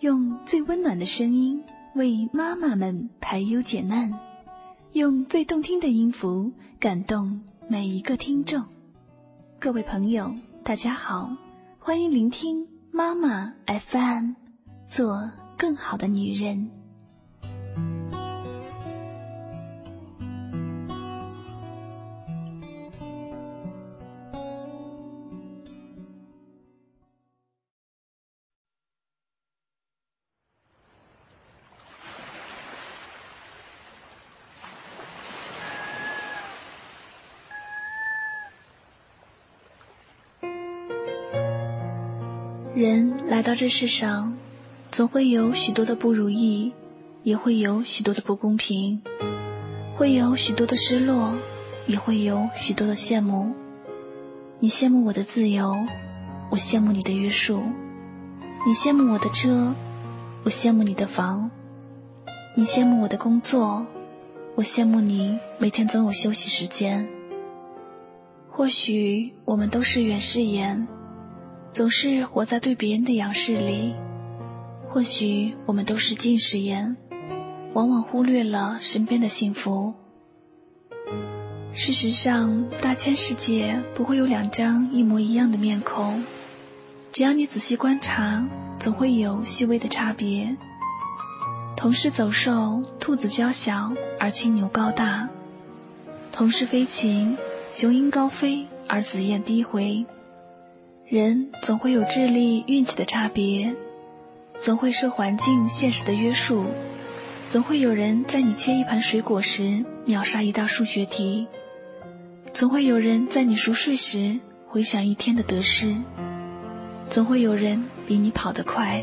用最温暖的声音为妈妈们排忧解难，用最动听的音符感动每一个听众。各位朋友，大家好，欢迎聆听妈妈 FM，做更好的女人。人来到这世上，总会有许多的不如意，也会有许多的不公平，会有许多的失落，也会有许多的羡慕。你羡慕我的自由，我羡慕你的约束；你羡慕我的车，我羡慕你的房；你羡慕我的工作，我羡慕你每天总有休息时间。或许我们都是远视眼。总是活在对别人的仰视里，或许我们都是近视眼，往往忽略了身边的幸福。事实上，大千世界不会有两张一模一样的面孔，只要你仔细观察，总会有细微的差别。同是走兽，兔子娇小而青牛高大；同是飞禽，雄鹰高飞而紫燕低回。人总会有智力、运气的差别，总会受环境、现实的约束，总会有人在你切一盘水果时秒杀一道数学题，总会有人在你熟睡时回想一天的得失，总会有人比你跑得快。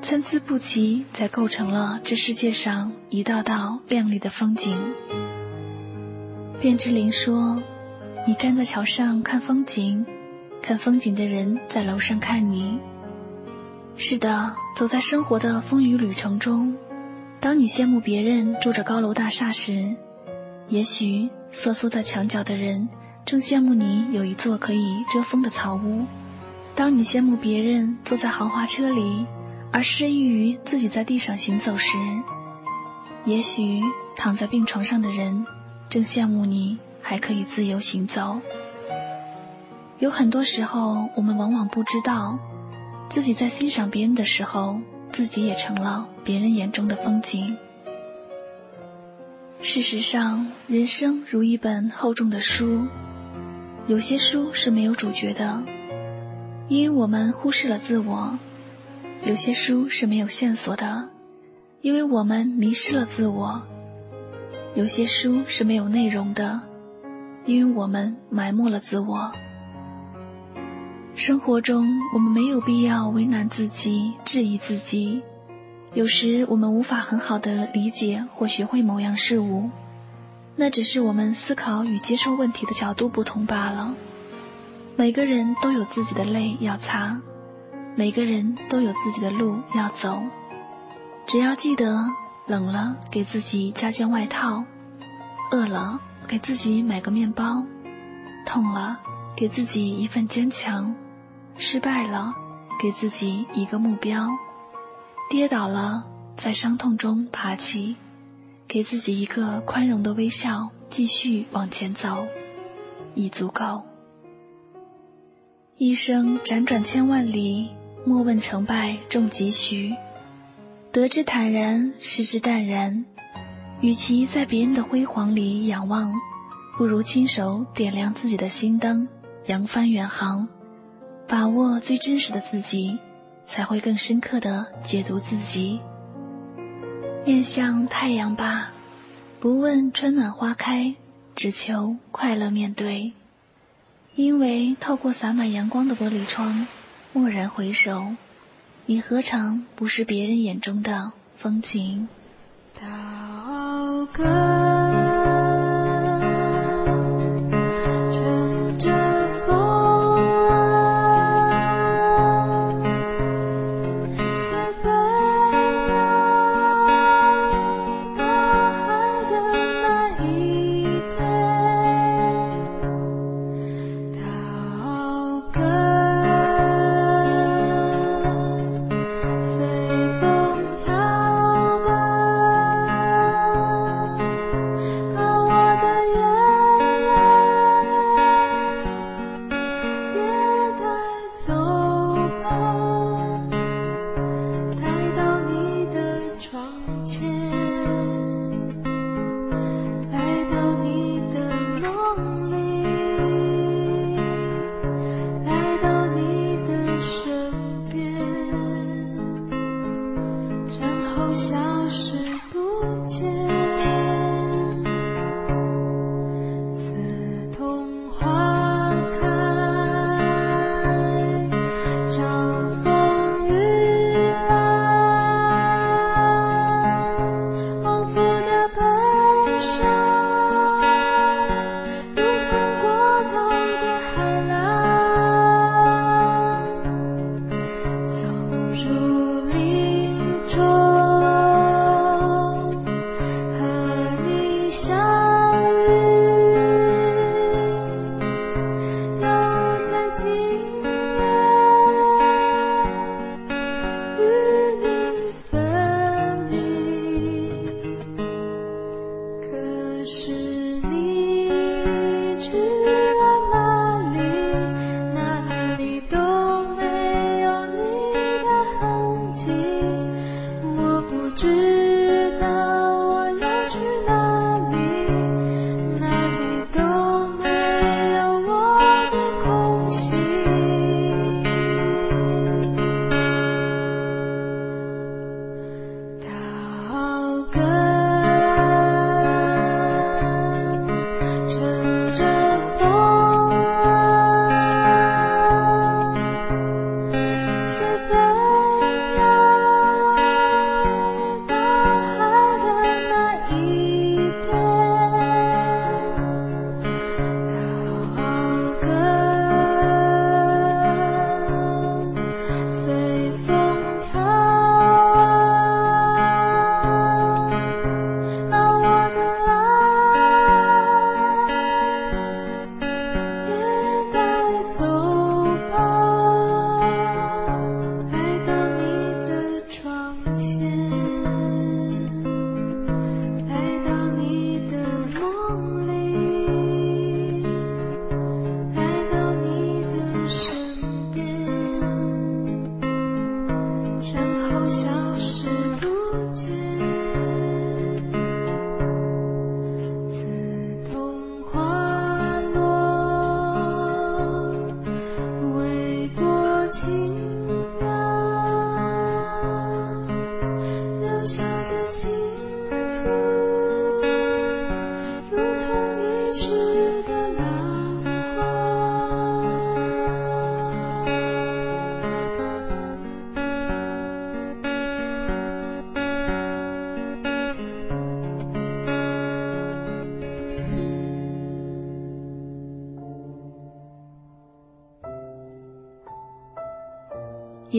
参差不齐，才构成了这世界上一道道亮丽的风景。卞之琳说：“你站在桥上看风景。”看风景的人在楼上看你。是的，走在生活的风雨旅程中，当你羡慕别人住着高楼大厦时，也许瑟缩在墙角的人正羡慕你有一座可以遮风的草屋；当你羡慕别人坐在豪华车里，而失意于自己在地上行走时，也许躺在病床上的人正羡慕你还可以自由行走。有很多时候，我们往往不知道，自己在欣赏别人的时候，自己也成了别人眼中的风景。事实上，人生如一本厚重的书，有些书是没有主角的，因为我们忽视了自我；有些书是没有线索的，因为我们迷失了自我；有些书是没有内容的，因为我们埋没了自我。生活中，我们没有必要为难自己、质疑自己。有时，我们无法很好的理解或学会某样事物，那只是我们思考与接受问题的角度不同罢了。每个人都有自己的泪要擦，每个人都有自己的路要走。只要记得，冷了给自己加件外套，饿了给自己买个面包，痛了给自己一份坚强。失败了，给自己一个目标；跌倒了，在伤痛中爬起，给自己一个宽容的微笑，继续往前走，已足够。一生辗转千万里，莫问成败重几许，得之坦然，失之淡然。与其在别人的辉煌里仰望，不如亲手点亮自己的心灯，扬帆远航。把握最真实的自己，才会更深刻的解读自己。面向太阳吧，不问春暖花开，只求快乐面对。因为透过洒满阳光的玻璃窗，蓦然回首，你何尝不是别人眼中的风景？祷歌。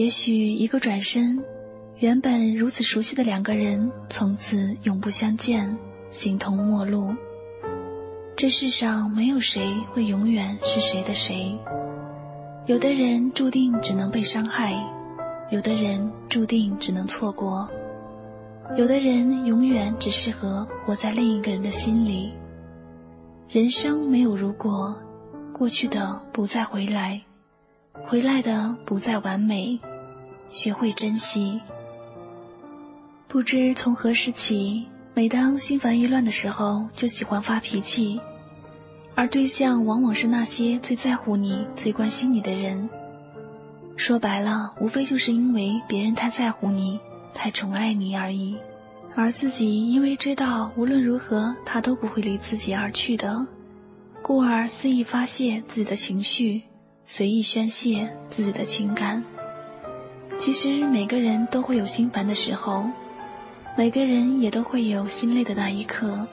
也许一个转身，原本如此熟悉的两个人，从此永不相见，形同陌路。这世上没有谁会永远是谁的谁，有的人注定只能被伤害，有的人注定只能错过，有的人永远只适合活在另一个人的心里。人生没有如果，过去的不再回来，回来的不再完美，学会珍惜。不知从何时起。每当心烦意乱的时候，就喜欢发脾气，而对象往往是那些最在乎你、最关心你的人。说白了，无非就是因为别人太在乎你、太宠爱你而已，而自己因为知道无论如何他都不会离自己而去的，故而肆意发泄自己的情绪，随意宣泄自己的情感。其实每个人都会有心烦的时候。每个人也都会有心累的那一刻，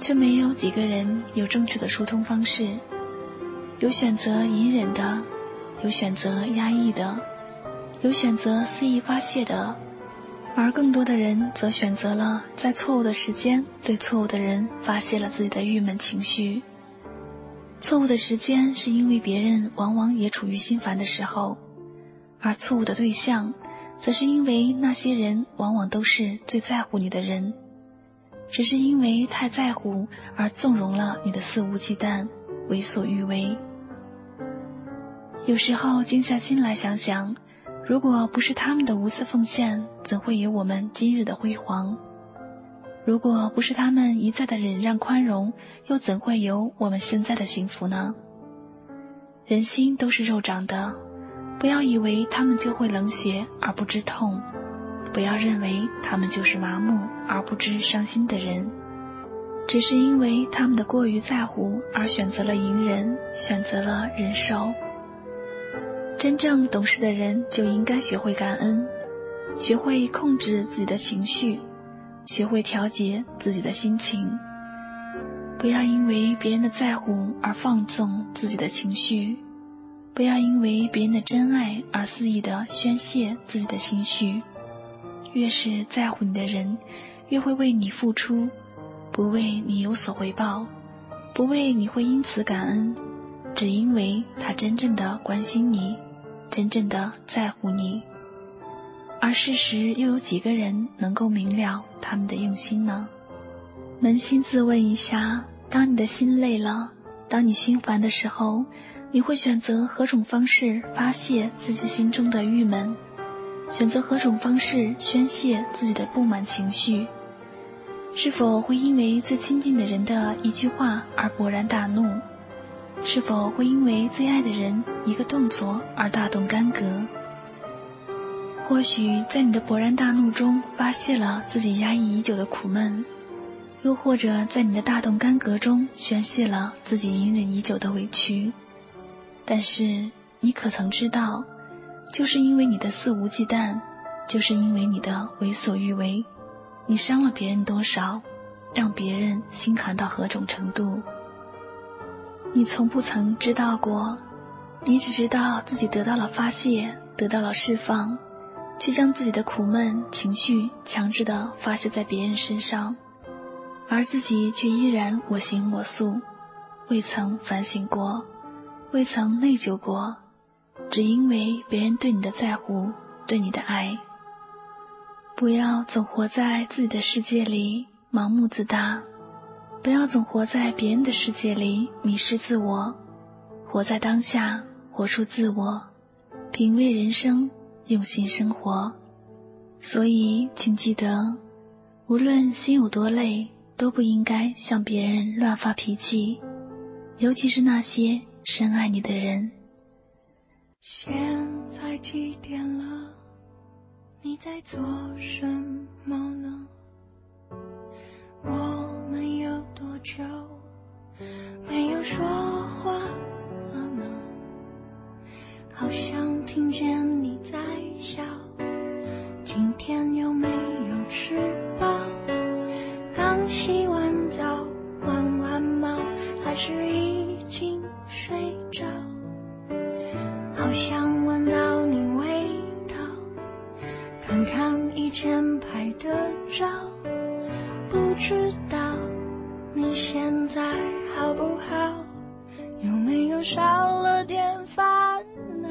却没有几个人有正确的疏通方式。有选择隐忍的，有选择压抑的，有选择肆意发泄的，而更多的人则选择了在错误的时间对错误的人发泄了自己的郁闷情绪。错误的时间是因为别人往往也处于心烦的时候，而错误的对象。则是因为那些人往往都是最在乎你的人，只是因为太在乎而纵容了你的肆无忌惮、为所欲为。有时候静下心来想想，如果不是他们的无私奉献，怎会有我们今日的辉煌？如果不是他们一再的忍让宽容，又怎会有我们现在的幸福呢？人心都是肉长的。不要以为他们就会冷血而不知痛，不要认为他们就是麻木而不知伤心的人，只是因为他们的过于在乎而选择了隐忍，选择了忍受。真正懂事的人就应该学会感恩，学会控制自己的情绪，学会调节自己的心情，不要因为别人的在乎而放纵自己的情绪。不要因为别人的真爱而肆意的宣泄自己的心绪。越是在乎你的人，越会为你付出，不为你有所回报，不为你会因此感恩，只因为他真正的关心你，真正的在乎你。而事实又有几个人能够明了他们的用心呢？扪心自问一下：当你的心累了，当你心烦的时候。你会选择何种方式发泄自己心中的郁闷？选择何种方式宣泄自己的不满情绪？是否会因为最亲近的人的一句话而勃然大怒？是否会因为最爱的人一个动作而大动干戈？或许在你的勃然大怒中发泄了自己压抑已久的苦闷，又或者在你的大动干戈中宣泄了自己隐忍已久的委屈。但是你可曾知道，就是因为你的肆无忌惮，就是因为你的为所欲为，你伤了别人多少，让别人心寒到何种程度？你从不曾知道过，你只知道自己得到了发泄，得到了释放，却将自己的苦闷情绪强制的发泄在别人身上，而自己却依然我行我素，未曾反省过。未曾内疚过，只因为别人对你的在乎，对你的爱。不要总活在自己的世界里盲目自大，不要总活在别人的世界里迷失自我。活在当下，活出自我，品味人生，用心生活。所以，请记得，无论心有多累，都不应该向别人乱发脾气，尤其是那些。深爱你的人。现在几点了？你在做什么呢？我们有多久没有说知道你现在好不好？有没有少了点烦恼？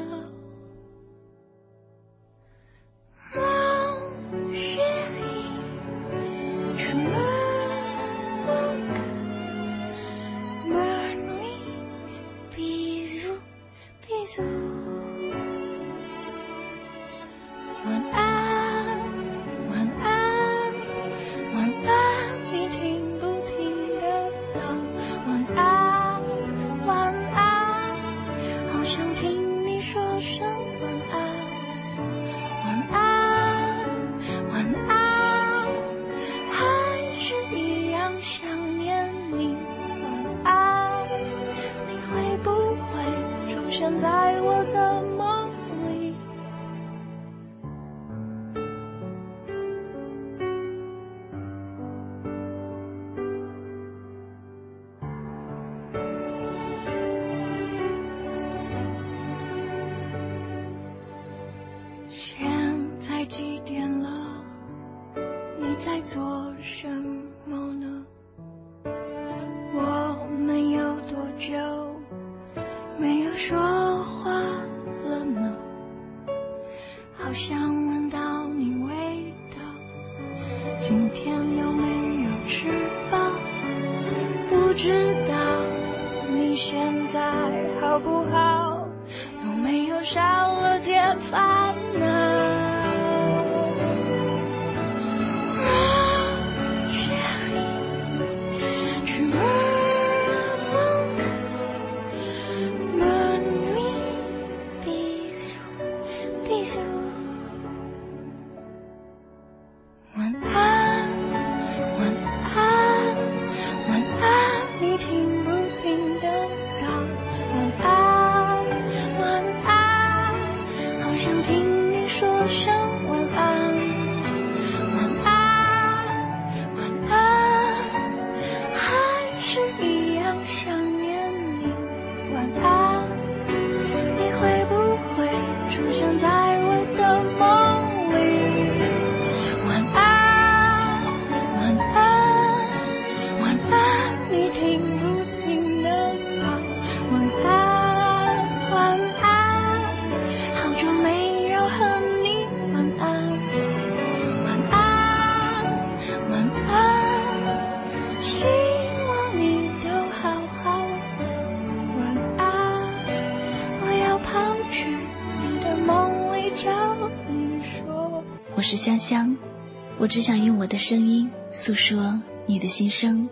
几点了？你在做什么呢？我是香香我只想用我的声音诉说你的心声。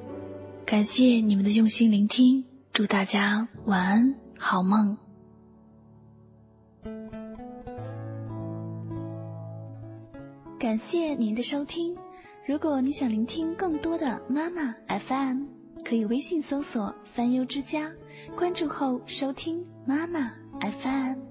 感谢你们的用心聆听祝大家晚安好梦。感谢您的收听如果你想聆听更多的妈妈 fm 可以微信搜索三优之家关注后收听妈妈 fm